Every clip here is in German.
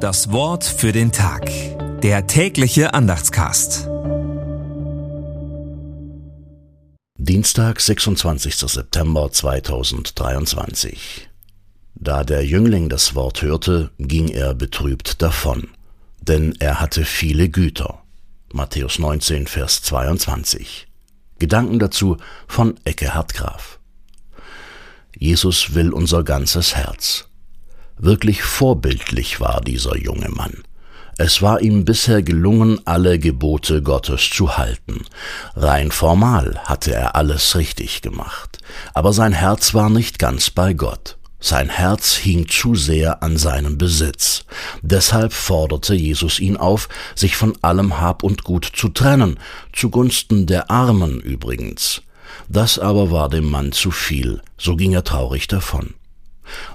Das Wort für den Tag. Der tägliche Andachtscast. Dienstag, 26. September 2023. Da der Jüngling das Wort hörte, ging er betrübt davon, denn er hatte viele Güter. Matthäus 19, Vers 22. Gedanken dazu von Eckehard Graf. Jesus will unser ganzes Herz. Wirklich vorbildlich war dieser junge Mann. Es war ihm bisher gelungen, alle Gebote Gottes zu halten. Rein formal hatte er alles richtig gemacht, aber sein Herz war nicht ganz bei Gott. Sein Herz hing zu sehr an seinem Besitz. Deshalb forderte Jesus ihn auf, sich von allem Hab und Gut zu trennen, zugunsten der Armen übrigens. Das aber war dem Mann zu viel, so ging er traurig davon.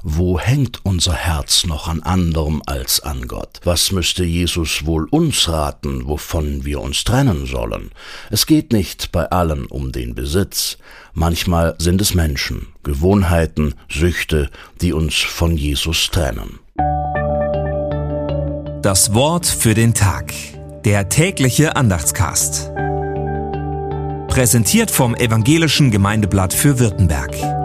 Wo hängt unser Herz noch an anderem als an Gott? Was müsste Jesus wohl uns raten, wovon wir uns trennen sollen? Es geht nicht bei allen um den Besitz. Manchmal sind es Menschen, Gewohnheiten, Süchte, die uns von Jesus trennen. Das Wort für den Tag. Der tägliche Andachtscast. Präsentiert vom Evangelischen Gemeindeblatt für Württemberg.